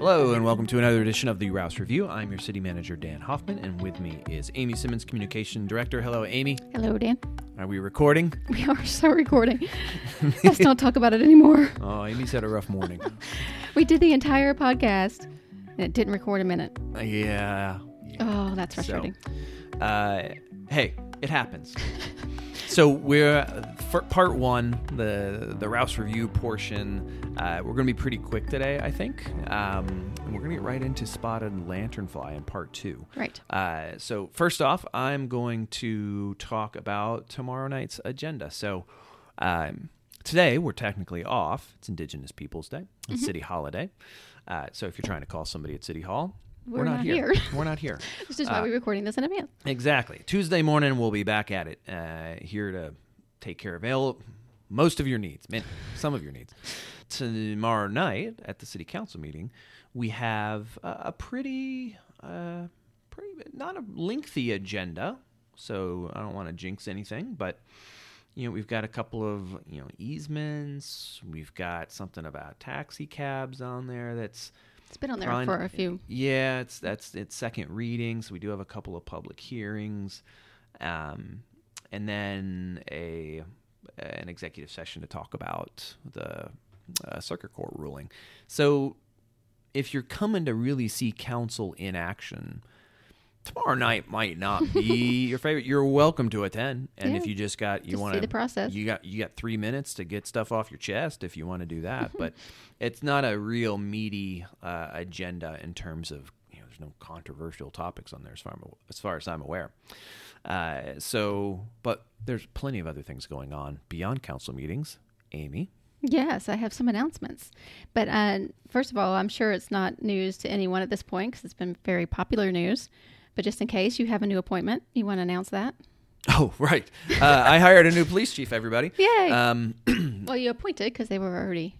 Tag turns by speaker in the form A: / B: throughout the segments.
A: Hello, and welcome to another edition of the Rouss Review. I'm your city manager, Dan Hoffman, and with me is Amy Simmons, Communication Director. Hello, Amy.
B: Hello, Dan.
A: Are we recording?
B: We are so recording. Let's not talk about it anymore.
A: Oh, Amy's had a rough morning.
B: We did the entire podcast and it didn't record a minute.
A: Uh, yeah. yeah.
B: Oh, that's frustrating.
A: So, uh, hey, it happens. so we're for part one, the the Rouss review portion. Uh, we're going to be pretty quick today, I think, um, and we're going to get right into Spotted Lanternfly in part two.
B: Right.
A: Uh, so first off, I'm going to talk about tomorrow night's agenda. So. Um, today we're technically off. It's Indigenous Peoples Day, a
B: Mm-hmm.
A: city holiday. Uh, so if you're trying to call somebody at City Hall,
B: We're not here.
A: we're not here.
B: This is why
A: Uh,
B: we're recording this in advance.
A: Exactly. Tuesday morning, we'll be back at it, uh, here to take care of all, most of your needs, man, some of your needs. Tomorrow night at the city council meeting, we have a, a pretty, uh, pretty not a lengthy agenda, so I don't want to jinx anything, but you know we've got a couple of you know easements. We've got something about taxi cabs on there. That's
B: It's been on there for a few.
A: yeah, it's that's it's second reading, so we do have a couple of public hearings, um, and then a an executive session to talk about the uh, circuit court ruling. So, if you're coming to really see council in action, tomorrow night might not be your favorite. You're welcome to attend, and if you just got you want
B: see the process.
A: you got you got three minutes to get stuff off your chest if you want to do that. but it's not a real meaty uh, agenda in terms of you know there's no controversial topics on there as far as far as I'm aware. Uh, so, but there's plenty of other things going on beyond council meetings. Amy,
B: Yes, I have some announcements. But uh, first of all, I'm sure it's not news to anyone at this point because it's been very popular news. But just in case you have a new appointment, you want to announce that?
A: oh right, uh, I hired a new police chief. Everybody,
B: Yay!
A: um,
B: well, you appointed because they were already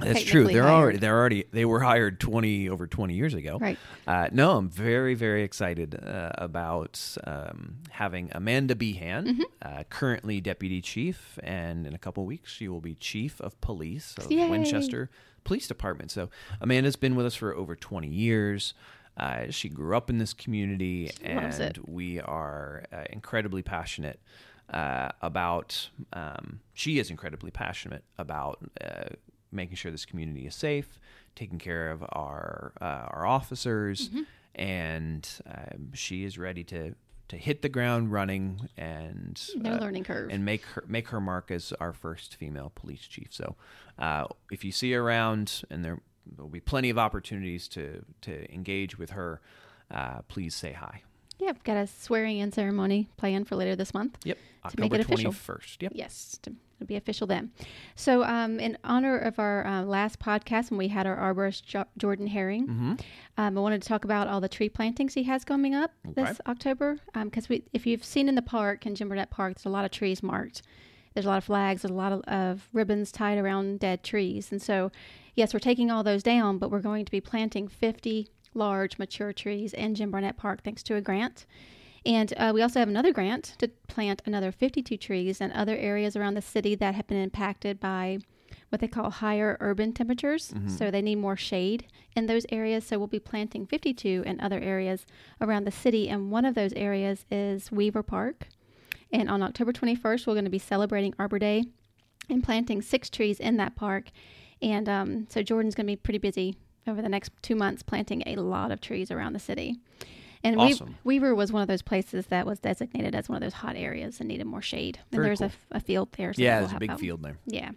A: That's true. They're
B: hired.
A: already they're already they were hired twenty over twenty years ago.
B: Right.
A: Uh, no, I'm very very excited uh, about um, having Amanda Behan,
B: Mm-hmm.
A: uh, currently deputy chief, and in a couple weeks she will be chief of police of
B: Yay.
A: Winchester Police Department. So Amanda's been with us for over twenty years. Uh, she grew up in this community,
B: loves
A: and we are uh, incredibly passionate uh, about. Um, she is incredibly passionate about uh, making sure this community is safe, taking care of our uh, our officers,
B: Mm-hmm.
A: and um, she is ready to to hit the ground running and
B: no
A: uh,
B: learning curve.
A: and make her make her mark as our first female police chief. So, uh, if you see her around, and there will be plenty of opportunities to to engage with her, uh, please say hi.
B: yeah, I've got a swearing in ceremony planned for later this month.
A: Yep,
B: To make
A: October
B: it official.
A: twenty first. Yep.
B: Yes, to, it'll be official then. So, um, in honor of our uh, last podcast when we had our arborist jo- Jordan Herring,
A: Mm-hmm.
B: um, I wanted to talk about all the tree plantings he has coming up
A: Okay.
B: this October. Because we, if you've seen in the park in Jim Barnett Park, there's a lot of trees marked. There's a lot of flags. There's a lot of, of ribbons tied around dead trees. And so, yes, we're taking all those down, but we're going to be planting 50 large mature trees in Jim Barnett Park thanks to a grant. And uh, we also have another grant to plant another 52 trees in other areas around the city that have been impacted by what they call higher urban temperatures. So they need more shade in those areas. So we'll be planting 52 in other areas around the city. And one of those areas is Weaver Park. And on October 21st, we're going to be celebrating Arbor Day and planting six trees in that park. And um, so Jordan's going to be pretty busy over the next two months planting a lot of trees around the city. And
A: Awesome.
B: Weaver was one of those places that was designated as one of those hot areas and needed more shade. And
A: Very
B: there's a
A: cool.
B: a, field there. So
A: Yeah,
B: we'll
A: there's a big
B: out.
A: field there.
B: Yeah.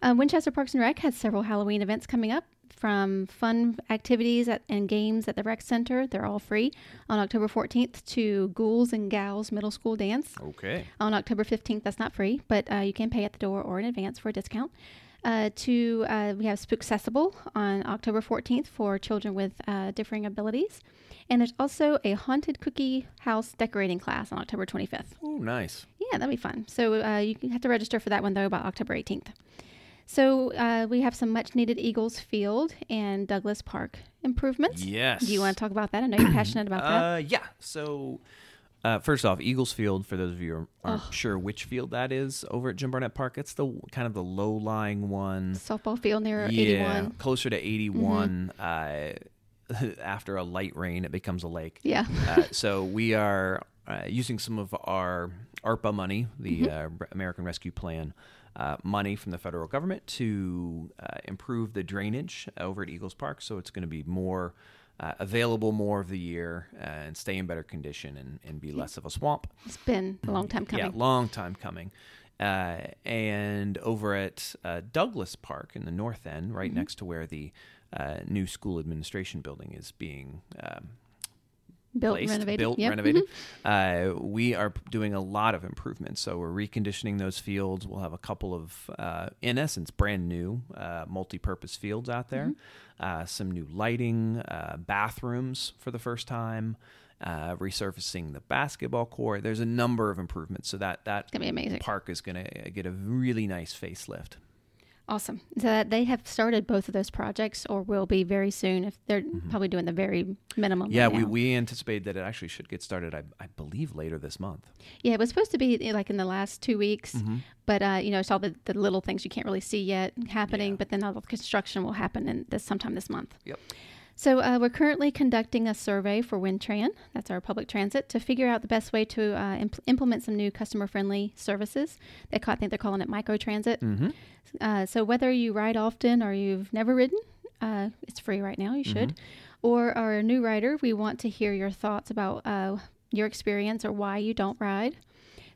B: Um, Winchester Parks and Rec has several Halloween events coming up from fun activities at, and games at the rec center. They're all free on October 14th to Ghouls and Gals Middle School Dance.
A: Okay.
B: On October 15th, that's not free, but uh, you can pay at the door or in advance for a discount. Uh, to uh, we have Spookcessible on October 14th for children with uh, differing abilities, and there's also a haunted cookie house decorating class on October 25th.
A: Oh, nice.
B: Yeah, that'd be fun. So uh, you have to register for that one though by October 18th. So uh, we have some much needed Eagles Field and Douglas Park improvements.
A: Yes.
B: Do you want to talk about that? I know you're passionate about that.
A: Uh, yeah. So Uh, first off, Eagles Field. For those of you who aren't sure which field that is over at Jim Barnett Park, it's the kind of the low lying one.
B: Softball field near
A: yeah,
B: 81.
A: closer to 81. Uh, after a light rain, it becomes a lake.
B: Yeah.
A: Uh, so we are uh, using some of our ARPA money, the uh, American Rescue Plan uh, money from the federal government, to uh, improve the drainage over at Eagles Park. So it's going to be more uh, available more of the year uh, and stay in better condition and, and be less of a swamp.
B: It's been a long time coming.
A: Yeah, long time coming. Uh, and over at uh, Douglas Park in the north end, right
B: Mm-hmm.
A: next to where the uh, new school administration building is being um,
B: built,
A: placed,
B: renovated.
A: built,
B: Yep.
A: renovated.
B: Mhm.
A: Uh, we are doing a lot of improvements. So we're reconditioning those fields. We'll have a couple of, uh, in essence, brand new uh, multi-purpose fields out there.
B: Mm-hmm.
A: Uh, some new lighting, uh, bathrooms for the first time. Uh, resurfacing the basketball court. There's a number of improvements, so that that
B: gonna be amazing.
A: park is going to get a really nice facelift.
B: Awesome. So that they have started both of those projects, or will be very soon. If they're probably doing the very minimum.
A: Mm-hmm. Yeah,
B: right
A: we, we anticipate that it actually should get started. I, I believe later this month.
B: yeah, it was supposed to be eh, like in the last two weeks,
A: Mm-hmm.
B: but uh, you know, it's all the, the little things you can't really see yet happening.
A: Yeah.
B: But then all the construction will happen in this sometime this month.
A: Yep.
B: So uh, we're currently conducting a survey for WinTran, that's our public transit, to figure out the best way to uh, impl- implement some new customer-friendly services. They call, I think they're calling it microtransit.
A: Mm-hmm.
B: Uh, so whether you ride often or you've never ridden, uh, it's free right now. You should, or are a new rider. We want to hear your thoughts about uh, your experience or why you don't ride.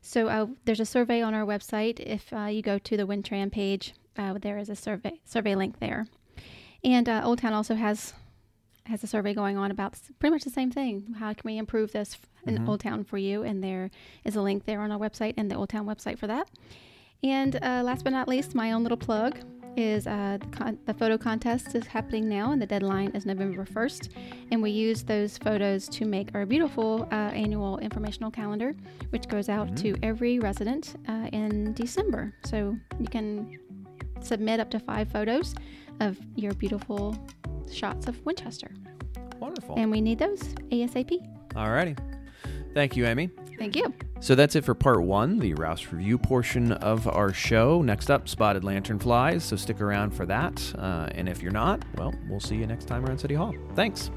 B: So uh, there's a survey on our website. If uh, you go to the Wintran page, uh, there is a survey survey link there. And uh, Old Town also has has a survey going on about pretty much the same thing. How can we improve this in Old Town for you? And there is a link there on our website and the Old Town website for that. And uh, last but not least, my own little plug is uh, the, con- the photo contest is happening now, and the deadline is November 1st. And we use those photos to make our beautiful uh, annual informational calendar, which goes out to every resident uh, in December. So you can submit up to five photos of your beautiful shots of Winchester.
A: Wonderful.
B: And we need those ASAP.
A: All righty. Thank you, Amy.
B: Thank you.
A: So that's it for part one, the Rouss review portion of our show. Next up, Spotted Lanternflies. So stick around for that. Uh, and if you're not, well, we'll see you next time around City Hall. Thanks.